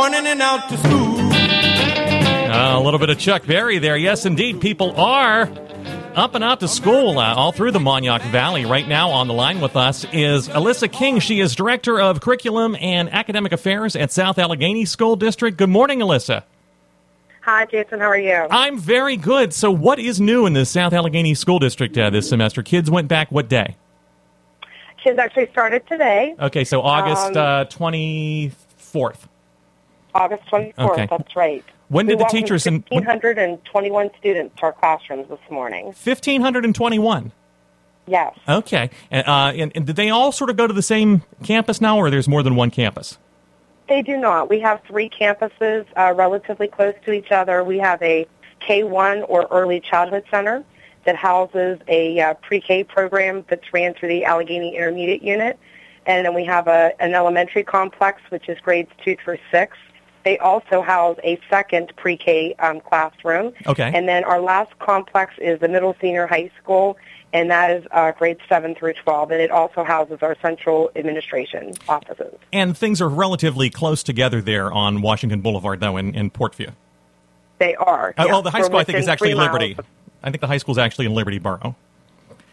Morning and out to school. Uh, a little bit of Chuck Berry there. Yes, indeed, people are up and out to school uh, all through the Mon-Yough Valley. Right now on the line with us is Alyssa King. She is Director of Curriculum and Academic Affairs at South Allegheny School District. Good morning, Alyssa. Hi, Jason. How are you? I'm very good. So, what is new in the South Allegheny School District uh, this semester? Kids went back what day? Kids actually started today, Okay, so August Um, uh, 24th. August 24th. Okay. That's right. When we did the welcomed teachers and- 1,521 students to our classrooms this morning. 1,521. Yes. Okay. And, uh, and, and did they all sort of go to the same campus now, or there's more than one campus? They do not. We have three campuses uh, relatively close to each other. We have a K-1 or early childhood center that houses a uh, pre-K program that's ran through the Allegheny Intermediate Unit. And then we have a, an elementary complex, which is grades 2 through 6. They also house a second pre-K um, classroom. Okay. And then our last complex is the middle senior high school, and that is uh, grades 7 through 12. And it also houses our central administration offices. And things are relatively close together there on Washington Boulevard, though, in, in Port Vue. They are. Uh, yes. well, the high We're school, I think, is actually miles Liberty. of- I think the high school is actually in Liberty Borough.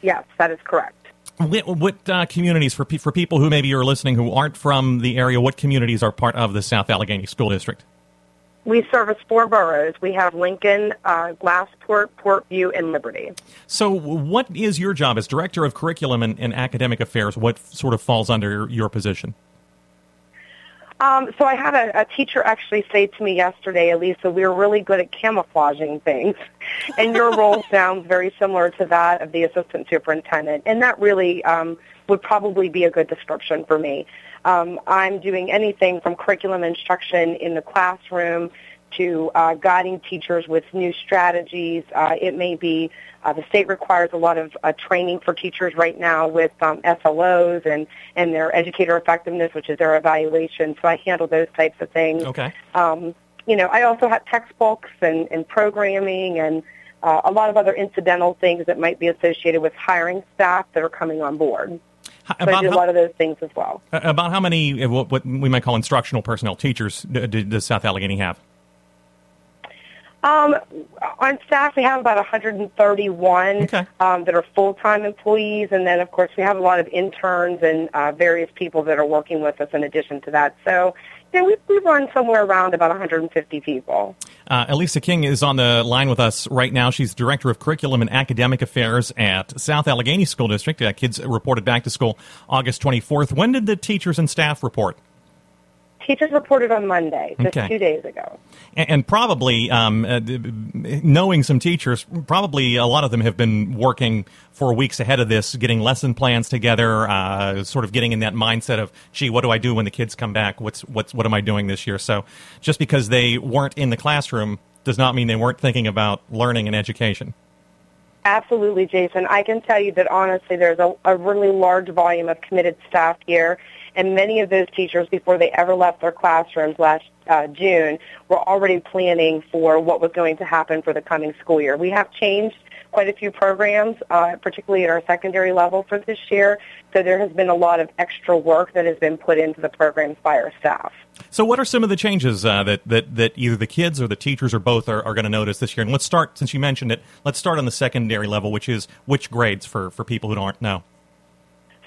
Yes, that is correct. What, what uh, communities, for, pe- for people who maybe are listening who aren't from the area, what communities are part of the South Allegheny School District? We service four boroughs. We have Lincoln, uh, Glassport, Port Vue, and Liberty. So, what is your job as Director of Curriculum and, and Academic Affairs? What sort of falls under your position? Um, so I had a, a teacher actually say to me yesterday, Elisa, we're really good at camouflaging things. And your role sounds very similar to that of the assistant superintendent. And that really um, would probably be a good description for me. Um, I'm doing anything from curriculum instruction in the classroom to uh, guiding teachers with new strategies. Uh, it may be uh, the state requires a lot of uh, training for teachers right now with um, SLOs and, and their educator effectiveness, which is their evaluation. So I handle those types of things. Okay. Um, you know, I also have textbooks and, and programming and uh, a lot of other incidental things that might be associated with hiring staff that are coming on board. So I About do a lot of those things as well. about how many, uh, what, what we might call instructional personnel, teachers, does South Allegheny have? Um, on staff, we have about 131 Okay. um, that are full-time employees, and then, of course, we have a lot of interns and uh, various people that are working with us in addition to that. So, you know, we, we run somewhere around about 150 people. Uh, Elisa King is on the line with us right now. She's Director of Curriculum and Academic Affairs at South Allegheny School District. Uh, kids reported back to school August 24th. When did the teachers and staff report? Teachers reported on Monday, just Okay. two days ago. And, and probably, um, uh, knowing some teachers, probably a lot of them have been working for weeks ahead of this, getting lesson plans together, uh, sort of getting in that mindset of, gee, what do I do when the kids come back? What's, what's, what am I doing this year? So just because they weren't in the classroom does not mean they weren't thinking about learning and education. Absolutely, Jason. I can tell you that honestly, there's a, a really large volume of committed staff here, and many of those teachers, before they ever left their classrooms last uh, June, were already planning for what was going to happen for the coming school year. We have changed quite a few programs, uh, particularly at our secondary level for this year, so there has been a lot of extra work that has been put into the programs by our staff. So, what are some of the changes uh, that, that, that either the kids or the teachers or both are, are going to notice this year? And let's start, since you mentioned it, let's start on the secondary level, which is which grades for, for people who don't know.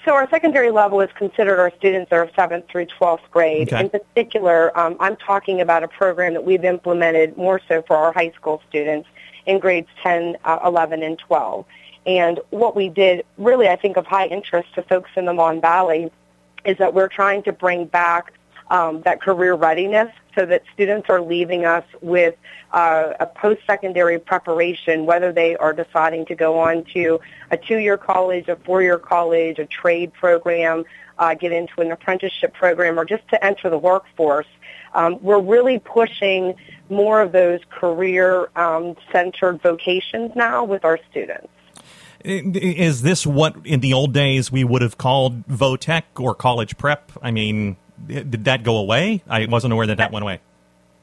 So our secondary level is considered our students are 7th through 12th grade. Okay. In particular, um, I'm talking about a program that we've implemented more so for our high school students in grades 10, uh, 11, and 12. And what we did, really I think of high interest to folks in the Mon Valley, is that we're trying to bring back um, that career readiness so that students are leaving us with uh, a post-secondary preparation, whether they are deciding to go on to a two-year college, a four-year college, a trade program, uh, get into an apprenticeship program, or just to enter the workforce. Um, we're really pushing more of those career-centered um, vocations now with our students. Is this what in the old days we would have called Votech or college prep? I mean, did that go away? I wasn't aware that that went away.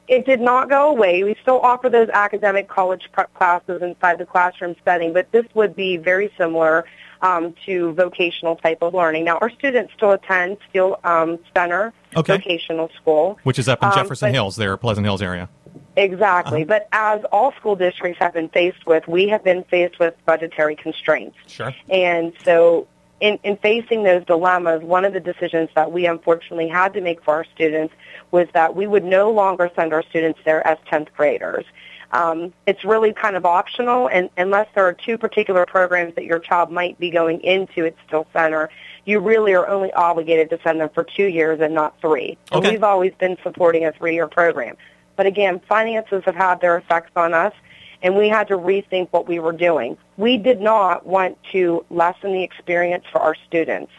It did not go away. We still offer those academic college prep classes inside the classroom setting, but this would be very similar um, to vocational type of learning. Now, our students still attend Steel um, Center okay. Vocational School, which is up in um, Jefferson Hills, there, Pleasant Hills area. Exactly. Uh-huh. But as all school districts have been faced with, we have been faced with budgetary constraints. Sure. And so in, in facing those dilemmas, one of the decisions that we unfortunately had to make for our students was that we would no longer send our students there as 10th graders. Um, it's really kind of optional, and unless there are two particular programs that your child might be going into at Steel Center, you really are only obligated to send them for two years and not three. Okay. And we've always been supporting a three-year program. But again, finances have had their effects on us, and we had to rethink what we were doing. We did not want to lessen the experience for our students.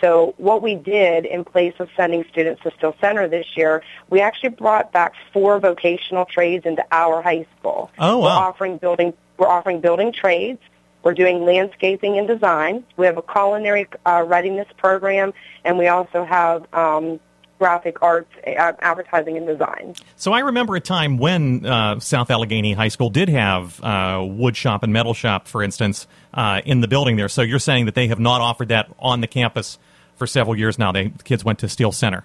So what we did in place of sending students to Steel Center this year, we actually brought back four vocational trades into our high school. Oh, wow. We're offering building, we're offering building trades. We're doing landscaping and design. We have a culinary uh, readiness program, and we also have um, graphic arts, uh, advertising, and design. So I remember a time when uh, South Allegheny High School did have uh, wood shop and metal shop, for instance, uh, in the building there. So you're saying that they have not offered that on the campus for several years now. They the kids went to Steel Center.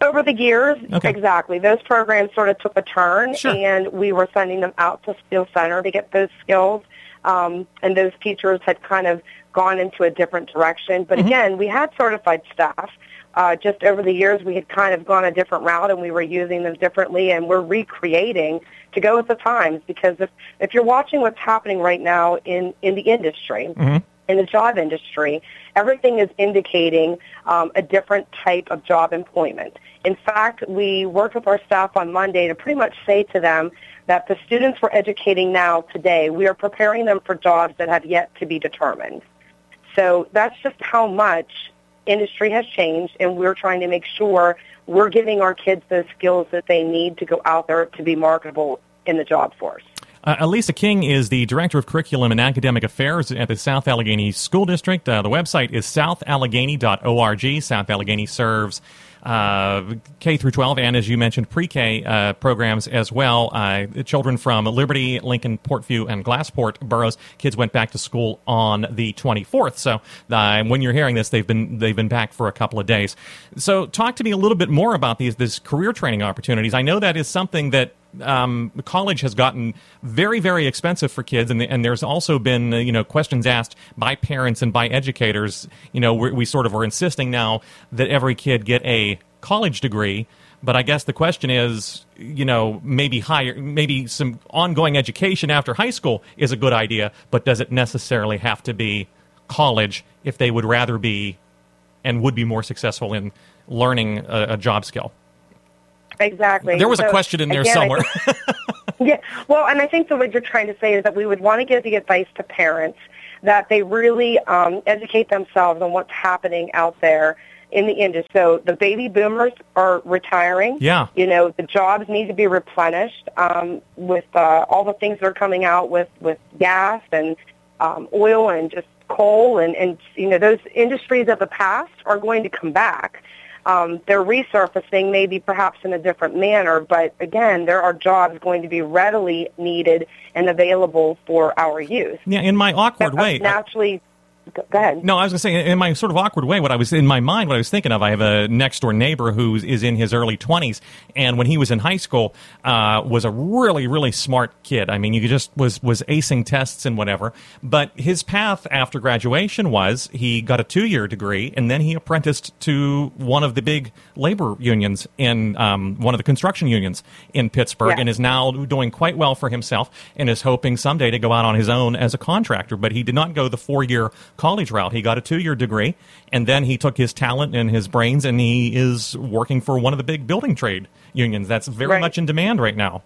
Over the years, okay. exactly. Those programs sort of took a turn, sure. and we were sending them out to Steel Center to get those skills. Um, and those teachers had kind of gone into a different direction. But mm-hmm. again, we had certified staff uh, just over the years we had kind of gone a different route and we were using them differently and we're recreating to go with the times because if, if you're watching what's happening right now in, in the industry, mm-hmm. in the job industry, everything is indicating um, a different type of job employment. In fact, we worked with our staff on Monday to pretty much say to them that the students we're educating now today, we are preparing them for jobs that have yet to be determined. So that's just how much industry has changed, and we're trying to make sure we're giving our kids the skills that they need to go out there to be marketable in the job force. Uh, Elisa King is the Director of Curriculum and Academic Affairs at the South Allegheny School District. Uh, the website is southallegheny.org. South Allegheny serves K through 12, and as you mentioned, pre-K uh, programs as well. Uh, children from Liberty, Lincoln, Port Vue, and Glassport boroughs. Kids went back to school on the 24th. So uh, when you're hearing this, they've been they've been back for a couple of days. So talk to me a little bit more about these these career training opportunities. I know that is something that um, college has gotten very, very expensive for kids, and, and there's also been uh, you know questions asked by parents and by educators. You know, we sort of are insisting now that every kid get a college degree. But I guess the question is, you know, maybe higher, maybe some ongoing education after high school is a good idea, but does it necessarily have to be college if they would rather be and would be more successful in learning a, a job skill? Exactly. There was so, a question in there again, somewhere. Think, yeah. Well, and I think the what you're trying to say is that we would want to give the advice to parents that they really um, educate themselves on what's happening out there in the industry. So the baby boomers are retiring. Yeah. You know, the jobs need to be replenished um, with uh, all the things that are coming out with, with gas and um, oil and just coal and, and, you know, those industries of the past are going to come back um, they're resurfacing maybe perhaps in a different manner, but again, there are jobs going to be readily needed and available for our youth. Yeah, in my awkward way. Naturally, Go ahead. No, I was going to say, in my sort of awkward way, what I was in my mind, what I was thinking of, I have a next door neighbor who is in his early 20s, and when he was in high school, uh, was a really, really smart kid. I mean, you just was was acing tests and whatever. But his path after graduation was he got a two year degree, and then he apprenticed to one of the big labor unions in um, one of the construction unions in Pittsburgh, yeah. and is now doing quite well for himself, and is hoping someday to go out on his own as a contractor. But he did not go the four year college route. He got a two year degree, and then he took his talent and his brains, and he is working for one of the big building trade unions. That's very Right. much in demand right now.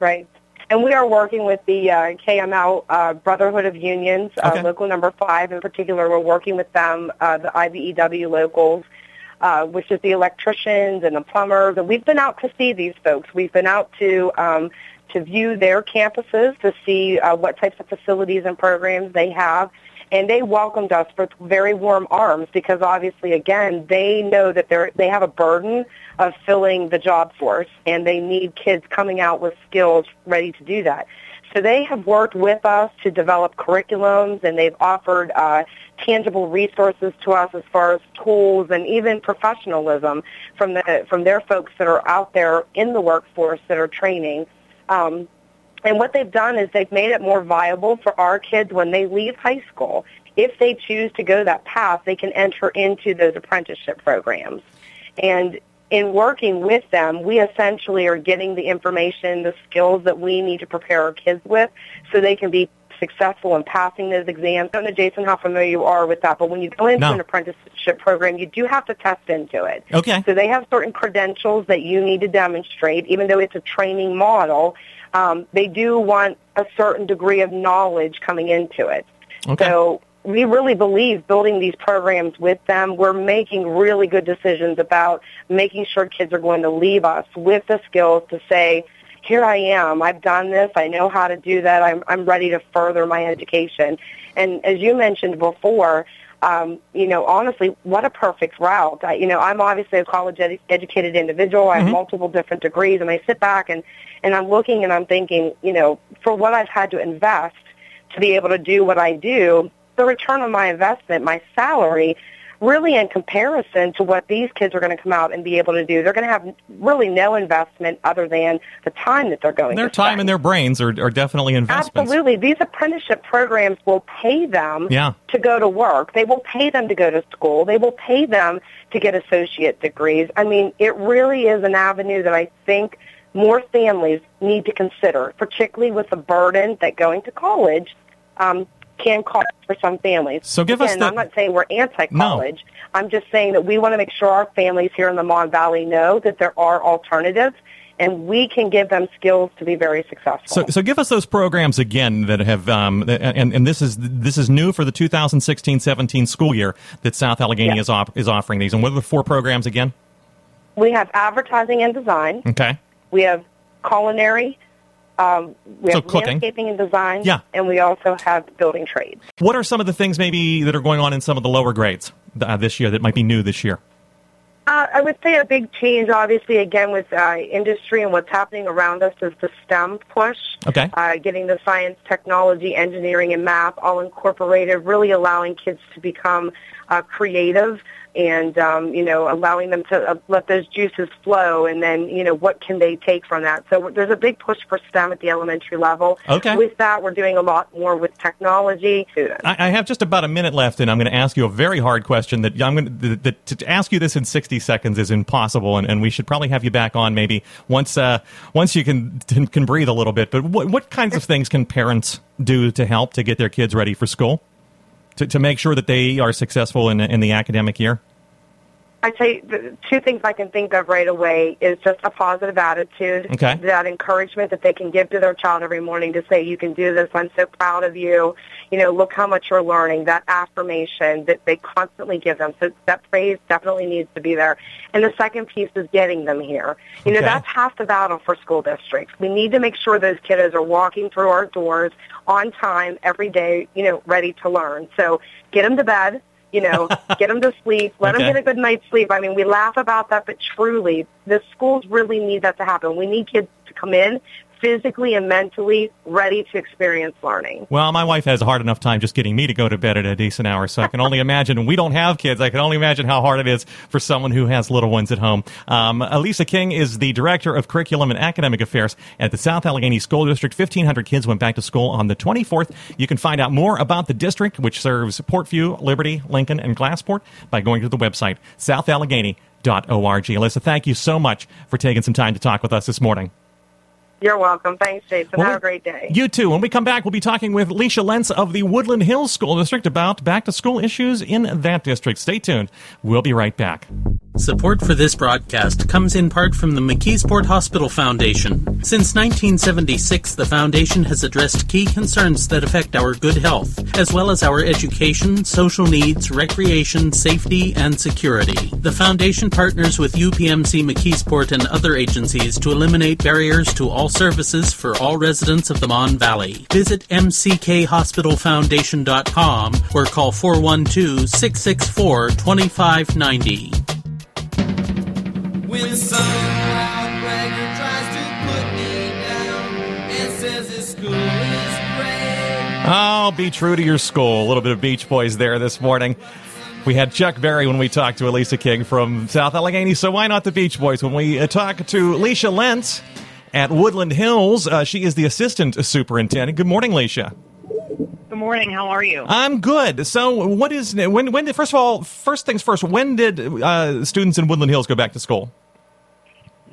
Right. And we are working with the uh, KML uh, Brotherhood of Unions, Okay. uh, local number five in particular. We're working with them, uh, the IBEW locals, uh, which is the electricians and the plumbers. And we've been out to see these folks. We've been out to um, to view their campuses to see uh, what types of facilities and programs they have. And they welcomed us with very warm arms because obviously, again, they know that they're, they have a burden of filling the job force and they need kids coming out with skills ready to do that. So they have worked with us to develop curriculums and they've offered uh, tangible resources to us as far as tools and even professionalism from the from their folks that are out there in the workforce that are training. Um, and what they've done is they've made it more viable for our kids when they leave high school. If they choose to go that path, they can enter into those apprenticeship programs. And in working with them, we essentially are getting the information, the skills that we need to prepare our kids with so they can be successful in passing those exams. I don't know, Jason, how familiar you are with that, but when you go into No. an apprenticeship program, you do have to test into it. Okay. So they have certain credentials that you need to demonstrate, even though it's a training model. Um, they do want a certain degree of knowledge coming into it. Okay. So we really believe building these programs with them, we're making really good decisions about making sure kids are going to leave us with the skills to say, here I am, I've done this, I know how to do that, I'm, I'm ready to further my education. And as you mentioned before, um, you know, honestly, what a perfect route. I, you know, I'm obviously a college edu- educated individual. I have multiple different degrees, and I sit back and, and I'm looking and I'm thinking, you know, for what I've had to invest to be able to do what I do, the return on my investment, my salary, really in comparison to what these kids are going to come out and be able to do, they're going to have really no investment other than the time that they're going Their to time and their brains are, are definitely investments. Absolutely. These apprenticeship programs will pay them Yeah. to go to work. They will pay them to go to school. They will pay them to get associate degrees. I mean, it really is an avenue that I think more families need to consider, particularly with the burden that going to college um, can cause for some families. So give us Again, the- I'm not saying we're anti-college. No. I'm just saying that we want to make sure our families here in the Mon Valley know that there are alternatives and we can give them skills to be very successful. So, so give us those programs again that have, um, and, and this is this is new for the 2016-17 school year that South Allegheny Yeah. is op- is offering these. And what are the four programs again? we have advertising and design. Okay. We have culinary. Um, we So have cooking. landscaping and design. Yeah. And we also have building trades. What are some of the things maybe that are going on in some of the lower grades uh, this year that might be new this year? Uh, I would say a big change, obviously, again with uh, industry and what's happening around us is the STEM push. Okay. Uh, getting the science, technology, engineering, and math all incorporated, really allowing kids to become uh, creative and, um, you know, allowing them to uh, let those juices flow and then, you know, what can they take from that. So there's a big push for STEM at the elementary level. Okay. With that, we're doing a lot more with technology. I, I have just about a minute left, and I'm going to ask you a very hard question. That I'm going to, that, to ask you this in 60 seconds is impossible, and, and we should probably have you back on maybe once uh, once you can can breathe a little bit. But what what kinds of things can parents do to help to get their kids ready for school, to to make sure that they are successful in in the academic year? I'd say the two things I can think of right away is just a positive attitude. Okay. That encouragement that they can give to their child every morning to say, you can do this, I'm so proud of you. You know, look how much you're learning. That affirmation that they constantly give them. So that praise definitely needs to be there. And the second piece is getting them here. You know, Okay. that's half the battle for school districts. We need to make sure those kiddos are walking through our doors on time every day, you know, ready to learn. So get them to bed you know, get them to sleep, let Okay. them get a good night's sleep. I mean, we laugh about that, but truly, the schools really need that to happen. We need kids to come in physically and mentally ready to experience learning. Well, my wife has a hard enough time just getting me to go to bed at a decent hour, so I can only imagine. And we don't have kids. I can only imagine how hard it is for someone who has little ones at home. Um, Elisa King is the director of curriculum and academic affairs at the South Allegheny School District. Fifteen hundred kids went back to school on the twenty fourth. You can find out more about the district, which serves Port Vue, Liberty, Lincoln, and Glassport, by going to the website southallegheny.org. Alyssa, thank you so much for taking some time to talk with us this morning. You're welcome. Thanks, Jason. Well, Have a great day. You too. When we come back, we'll be talking with Leisha Lentz of the Woodland Hills School District about back to school issues in that district. Stay tuned. We'll be right back. Support for this broadcast comes in part from the McKeesport Hospital Foundation. Since 1976, the foundation has addressed key concerns that affect our good health, as well as our education, social needs, recreation, safety, and security. The foundation partners with UPMC McKeesport and other agencies to eliminate barriers to all services for all residents of the Mon Valley. Visit mckhospitalfoundation.com or call 412 664 2590. When some outbreaker tries to put me down and says his school is great. Oh, be true to your school. A little bit of Beach Boys there this morning. We had Chuck Berry when we talked to Elisa King from South Allegheny, so why not the Beach Boys? When we uh, talk to Leisha Lentz at Woodland Hills, uh, she is the assistant superintendent. Good morning, Leisha. Good morning. How are you? I'm good. So, what is when? When did first of all, first things first? When did uh, students in Woodland Hills go back to school?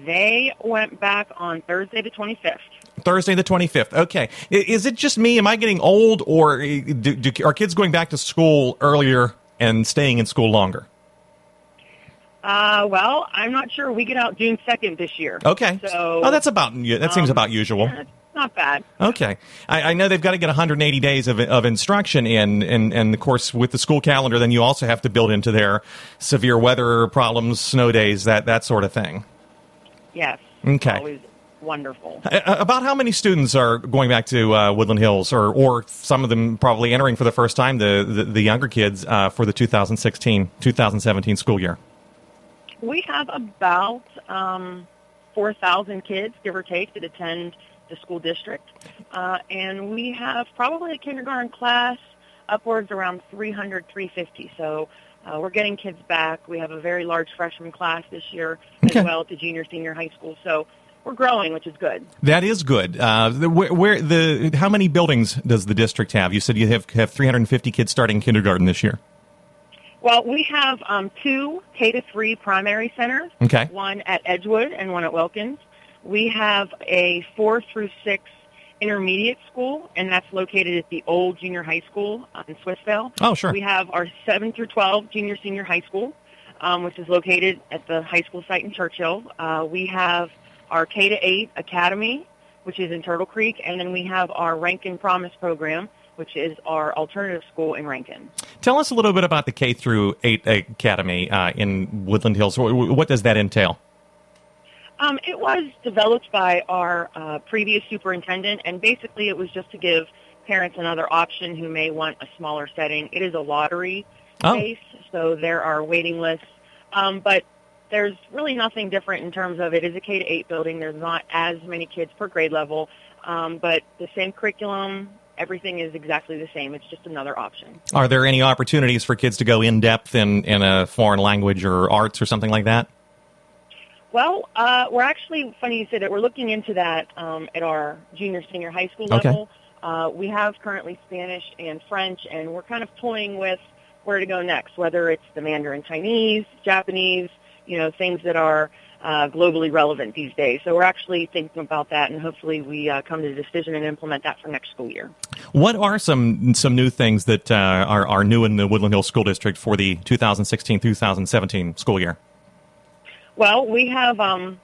They went back on Thursday the 25th. Thursday the 25th. Okay. Is it just me? Am I getting old, or uh, do, do, are kids going back to school earlier and staying in school longer? Uh, well, I'm not sure. We get out June 2nd this year. Okay. So, oh, that's about that seems um, about usual. yeah, not bad. Okay, I, I know they've got to get 180 days of, of instruction in, and and of course with the school calendar, then you also have to build into their severe weather problems, snow days, that that sort of thing. Yes. Okay. Always wonderful. Uh, about how many students are going back to uh, Woodland Hills, or or some of them probably entering for the first time, the the, the younger kids uh, for the 2016 2017 school year? We have about um, 4,000 kids, give or take, that attend the school district. Uh, and we have probably a kindergarten class upwards around 300, 350. So uh, we're getting kids back. We have a very large freshman class this year Okay. as well at the junior, senior high school. So we're growing, which is good. That is good. Uh, the, where, where the how many buildings does the district have? You said you have have 350 kids starting kindergarten this year. Well, we have um, two K to three primary centers. Okay. One at Edgewood and one at Wilkins. We have a four through six intermediate school, and that's located at the old junior high school in Swissvale. Oh, sure. We have our seven through twelve junior senior high school, um, which is located at the high school site in Churchill. Uh, we have our K to eight academy, which is in Turtle Creek, and then we have our Rankin Promise program, which is our alternative school in Rankin. Tell us a little bit about the K through 8 Academy uh, in Woodland Hills. Wh- wh- What does that entail? Um, it was developed by our uh, previous superintendent, and basically it was just to give parents another option who may want a smaller setting. It is a lottery Oh. base, so there are waiting lists, um, but there's really nothing different in terms of it is a K to eight building. There's not as many kids per grade level, um, but the same curriculum. Everything is exactly the same. It's just another option. Are there any opportunities for kids to go in depth in, in a foreign language or arts or something like that? Well, uh, we're actually funny you say that. We're looking into that um, at our junior senior high school Okay. level. Uh, we have currently Spanish and French, and we're kind of toying with where to go next. Whether it's the Mandarin Chinese, Japanese, you know, things that are uh, globally relevant these days. So we're actually thinking about that, and hopefully we uh, come to a decision and implement that for next school year. What are some some new things that uh, are, are new in the Woodland Hills School District for the 2016-2017 school year? Well, we have um,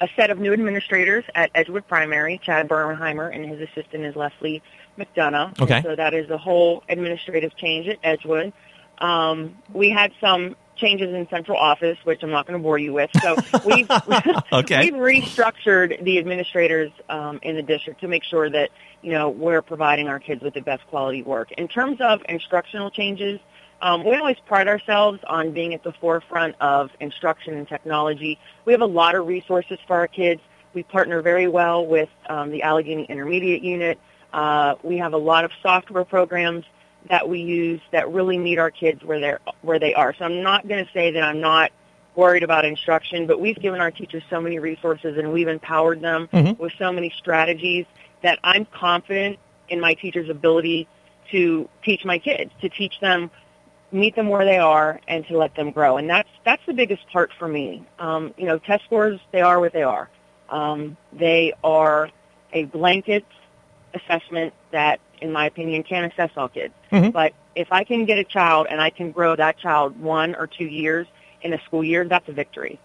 a set of new administrators at Edgewood Primary. Chad Bernheimer and his assistant is Leslie McDonough. Okay. And so that is a whole administrative change at Edgewood. Um, we had some changes in central office, which I'm not going to bore you with. So we've Okay. we've restructured the administrators um, in the district to make sure that you know we're providing our kids with the best quality work. In terms of instructional changes, um, we always pride ourselves on being at the forefront of instruction and technology. We have a lot of resources for our kids. We partner very well with um, the Allegheny Intermediate Unit. Uh, we have a lot of software programs that we use that really meet our kids where they're where they are. So I'm not going to say that I'm not worried about instruction, but we've given our teachers so many resources and we've empowered them Mhm. with so many strategies that I'm confident in my teachers' ability to teach my kids, to teach them, meet them where they are, and to let them grow. And that's that's the biggest part for me. Um, you know, test scores they are what they are. Um, they are a blanket assessment that, in my opinion, can't assess all kids. Mhm. But if I can get a child and I can grow that child one or two years in a school year, that's a victory.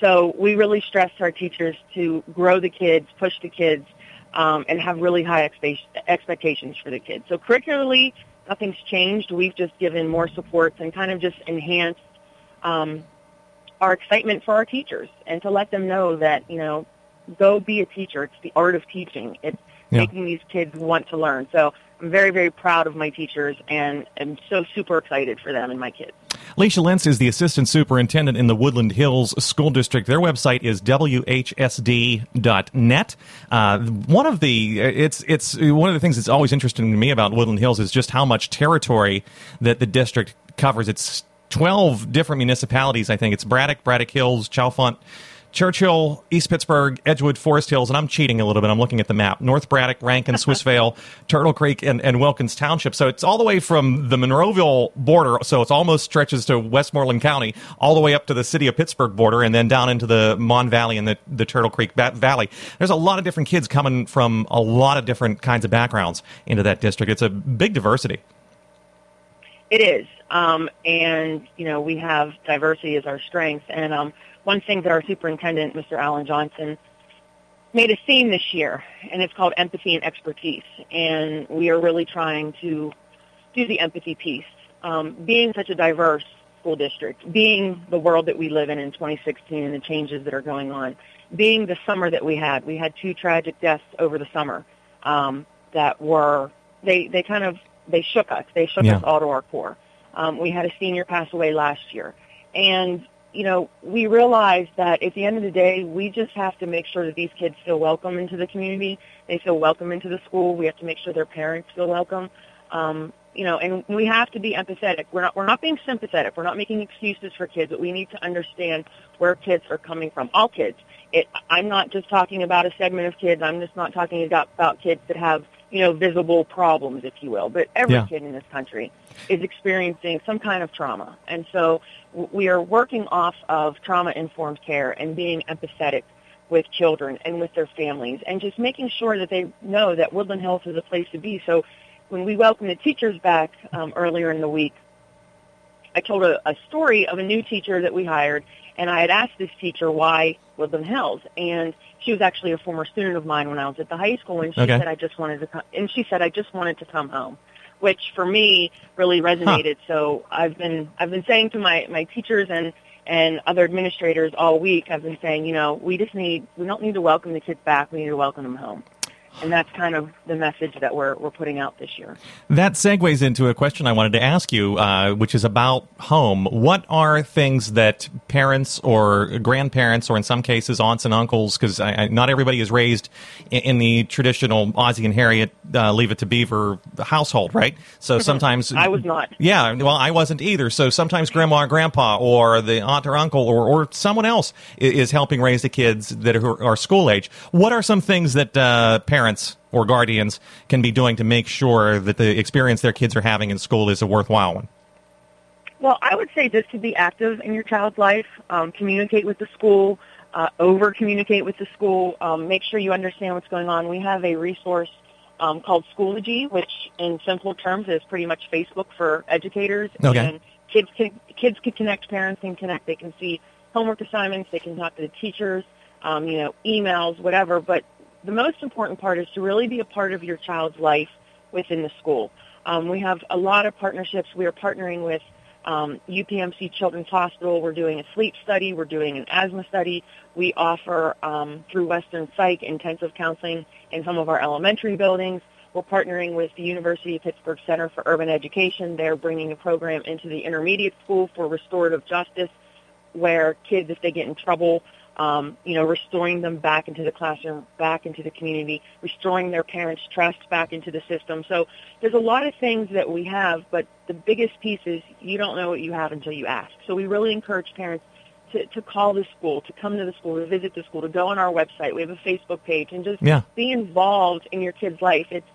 So we really stress our teachers to grow the kids, push the kids, um, and have really high expe- expectations for the kids. So curricularly, nothing's changed. We've just given more supports and kind of just enhanced um, our excitement for our teachers and to let them know that, you know, go be a teacher. It's the art of teaching. It's Yeah. making these kids want to learn. So I'm very, very proud of my teachers and I'm so super excited for them and my kids. Leisha Lentz is the assistant superintendent in the Woodland Hills School District. Their website is whsd.net. Uh, one of the it's it's one of the things that's always interesting to me about Woodland Hills is just how much territory that the district covers. It's 12 different municipalities, I think. It's Braddock, Braddock Hills, Chalfant, Churchill, East Pittsburgh, Edgewood, Forest Hills, and I'm cheating a little bit. I'm looking at the map. North Braddock, Rankin, Swissvale, Turtle Creek, and, and Wilkins Township. So it's all the way from the Monroeville border, so it almost stretches to Westmoreland County, all the way up to the city of Pittsburgh border, and then down into the Mon Valley and the, the Turtle Creek ba- Valley. There's a lot of different kids coming from a lot of different kinds of backgrounds into that district. It's a big diversity. It is. Um, and, you know, we have diversity as our strength. And um, one thing that our superintendent, Mr. Alan Johnson, made a theme this year, and it's called empathy and expertise. And we are really trying to do the empathy piece. Um, being such a diverse school district, being the world that we live in in 2016 and the changes that are going on, being the summer that we had, we had two tragic deaths over the summer um, that were, they, they kind of, they shook us. They shook Yeah. us all to our core. Um, we had a senior pass away last year. And, you know, we realized that at the end of the day, we just have to make sure that these kids feel welcome into the community. They feel welcome into the school. We have to make sure their parents feel welcome. Um, you know, and we have to be empathetic. We're not, we're not being sympathetic. We're not making excuses for kids, but we need to understand where kids are coming from. All kids. It, I'm not just talking about a segment of kids. I'm just not talking about kids that have, you know, visible problems, if you will. But every Yeah. kid in this country is experiencing some kind of trauma. And so we are working off of trauma-informed care and being empathetic with children and with their families and just making sure that they know that Woodland Hills is a place to be. So when we welcomed the teachers back um, earlier in the week, I told a, a story of a new teacher that we hired, and I had asked this teacher why Woodland Hills, and she was actually a former student of mine when I was at the high school, and she Okay. said I just wanted to come, and she said I just wanted to come home, which for me really resonated. So I've been I've been saying to my my teachers and and other administrators all week, I've been saying, you know, we just need we don't need to welcome the kids back, we need to welcome them home. And that's kind of the message that we're we're putting out this year. That segues into a question I wanted to ask you, uh, which is about home. What are things that parents or grandparents, or in some cases aunts and uncles, because not everybody is raised in, in the traditional Ozzie and Harriet uh, Leave It to Beaver household, right? So sometimes I was not. Yeah, well, I wasn't either. So sometimes grandma or grandpa or the aunt or uncle or, or someone else i- is helping raise the kids that are, are school age. What are some things that uh, parents or guardians can be doing to make sure that the experience their kids are having in school is a worthwhile one? Well, I would say just to be active in your child's life, um, communicate with the school, uh, over communicate with the school, um, make sure you understand what's going on. We have a resource um, called Schoology, which in simple terms is pretty much Facebook for educators. Okay. And kids can kids can connect, parents can connect. They can see homework assignments, they can talk to the teachers, um, you know, emails, whatever. But the most important part is to really be a part of your child's life within the school. Um, we have a lot of partnerships. We are partnering with um, UPMC Children's Hospital. We're doing a sleep study. We're doing an asthma study. We offer um, through Western Psych intensive counseling in some of our elementary buildings. We're partnering with the University of Pittsburgh Center for Urban Education. They're bringing a program into the intermediate school for restorative justice, where kids, if they get in trouble, um, you know, restoring them back into the classroom, back into the community, restoring their parents' trust back into the system. So there's a lot of things that we have, but the biggest piece is you don't know what you have until you ask. So we really encourage parents to, to call the school, to come to the school, to visit the school, to go on our website. We have a Facebook page, and just Yeah. be involved in your kid's life. It's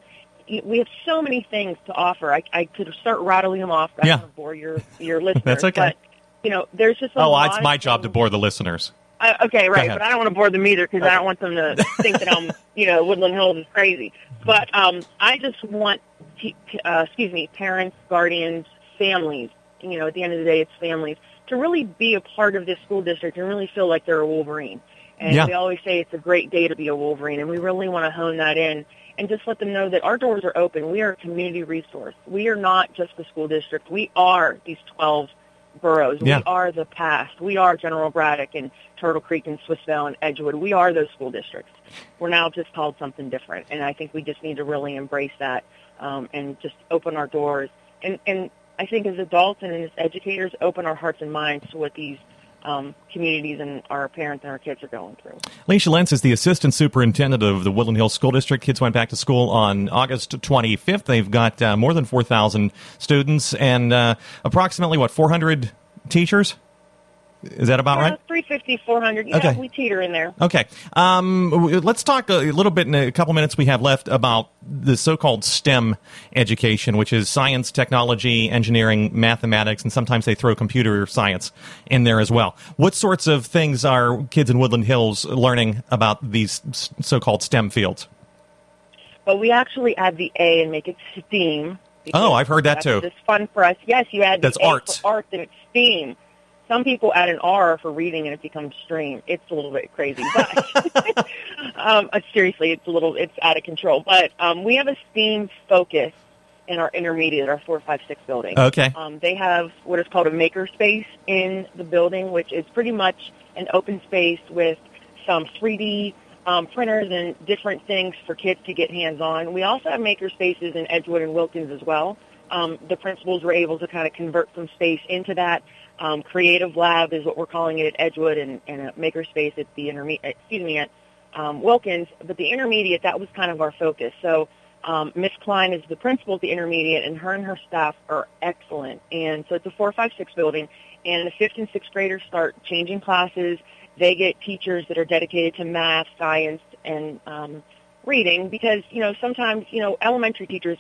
we have so many things to offer. I, I could start rattling them off. I Yeah. bore your your listeners. That's okay. But, you know, there's just a Oh, lot it's my job to bore the listeners. Uh, okay, right, but I don't want to bore them either because I don't want them to think that I'm, you know, Woodland Hills is crazy. But um, I just want, te- uh, excuse me, parents, guardians, families. You know, at the end of the day, it's families to really be a part of this school district and really feel like they're a Wolverine. And Yeah. we always say it's a great day to be a Wolverine, and we really want to hone that in and just let them know that our doors are open. We are a community resource. We are not just the school district. We are these 12 boroughs. Yeah. We are the past. We are General Braddock and Turtle Creek and Swissvale and Edgewood. We are those school districts. We're now just called something different, and I think we just need to really embrace that um, and just open our doors. And, and I think as adults and as educators, open our hearts and minds to what these um, communities and our parents and our kids are going through. Leisha Lentz is the assistant superintendent of the Woodland Hills School District. Kids went back to school on August 25th. They've got uh, more than 4,000 students and uh, approximately, what, 400 teachers? Is that about right? Uh, 350, 400. Yeah, Okay. we teeter in there. Okay. Um, let's talk a little bit in a couple minutes we have left about the so-called STEM education, which is science, technology, engineering, mathematics, and sometimes they throw computer science in there as well. What sorts of things are kids in Woodland Hills learning about these so-called STEM fields? Well, we actually add the A and make it STEAM. Oh, I've heard that that's too. It's fun for us. Yes, you add the That's A arts. for arts and it's STEAM. Some people add an R for reading and it becomes stream. It's a little bit crazy, but um, uh, seriously, it's a little it's out of control. But um, we have a STEAM focus in our intermediate, our four, five, six building. Okay. Um, they have what is called a maker space in the building, which is pretty much an open space with some 3D um, printers and different things for kids to get hands on. We also have maker spaces in Edgewood and Wilkins as well. Um, the principals were able to kind of convert some space into that. Um, creative lab is what we're calling it at Edgewood, and, and a Makerspace at the intermediate. Excuse me, at um, Wilkins. But the intermediate, that was kind of our focus. So um, Miss Klein is the principal at the intermediate, and her and her staff are excellent. And so it's a four, five, six building, and the fifth and sixth graders start changing classes. They get teachers that are dedicated to math, science, and um, reading because you know sometimes you know elementary teachers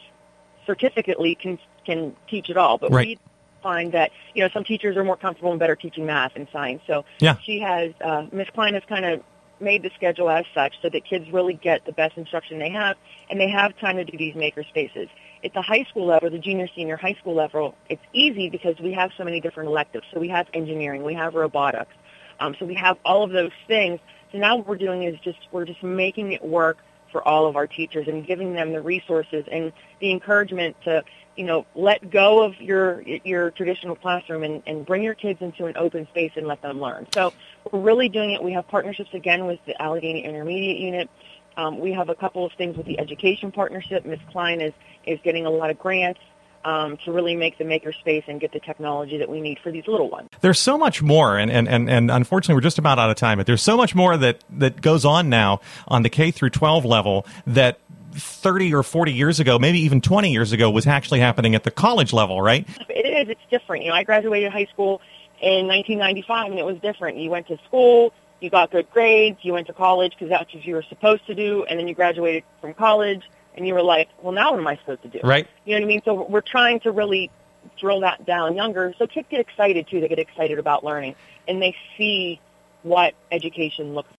certificately can can teach it all, but Right. we find that you know some teachers are more comfortable and better teaching math and science. So Yeah. she has uh, Miss Klein has kind of made the schedule as such so that kids really get the best instruction they have, and they have time to do these maker spaces. At the high school level, the junior, senior high school level, it's easy because we have so many different electives. So we have engineering, we have robotics, um, so we have all of those things. So now what we're doing is just we're just making it work for all of our teachers and giving them the resources and the encouragement to you know let go of your your traditional classroom and, and bring your kids into an open space and let them learn. So we're really doing it. We have partnerships again with the Allegheny Intermediate Unit. Um, we have a couple of things with the education partnership. Ms. Klein is is getting a lot of grants um, to really make the maker space and get the technology that we need for these little ones. There's so much more, and, and, and, and unfortunately, we're just about out of time. But there's so much more that, that goes on now on the K through 12 level that 30 or 40 years ago, maybe even 20 years ago, was actually happening at the college level, right? It is. It's different. You know, I graduated high school in 1995, and it was different. You went to school, you got good grades, you went to college because that's what you were supposed to do, and then you graduated from college, and you were like, well, now what am I supposed to do? Right. You know what I mean? So we're trying to really drill that down younger, so kids get excited too. They get excited about learning, and they see what education looks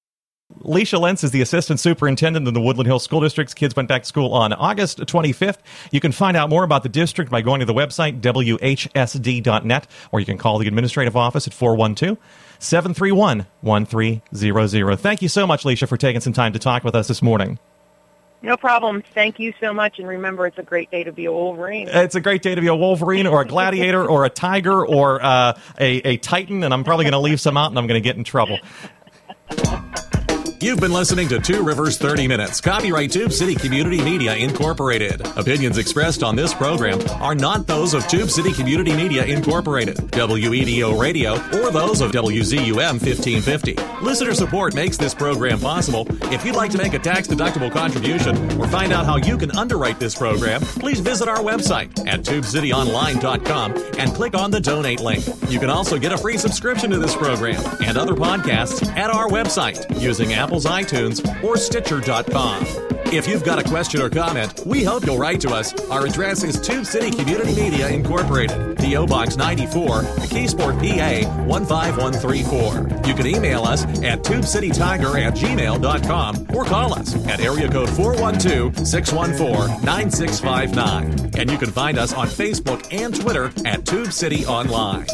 Leisha Lentz is the assistant superintendent in the Woodland Hills School District's kids went back to school on August 25th. You can find out more about the district by going to the website, whsd.net, or you can call the administrative office at 412 731 1300. Thank you so much, Leisha, for taking some time to talk with us this morning. No problem. Thank you so much, and remember, it's a great day to be a Wolverine. It's a great day to be a Wolverine or a gladiator or a tiger or uh, a, a titan, and I'm probably going to leave some out and I'm going to get in trouble. You've been listening to Two Rivers 30 Minutes, copyright Tube City Community Media Incorporated. Opinions expressed on this program are not those of Tube City Community Media Incorporated, WEDO Radio, or those of WZUM 1550. Listener support makes this program possible. If you'd like to make a tax deductible contribution or find out how you can underwrite this program, please visit our website at tubecityonline.com and click on the donate link. You can also get a free subscription to this program and other podcasts at our website using Apple's iTunes or Stitcher.com. If you've got a question or comment, we hope you'll write to us. Our address is Tube City Community Media Incorporated, P.O. Box 94, McKeesport, PA 15134. You can email us at tubecitytiger at gmail.com or call us at area code 412 614 9659. And you can find us on Facebook and Twitter at Tube City Online.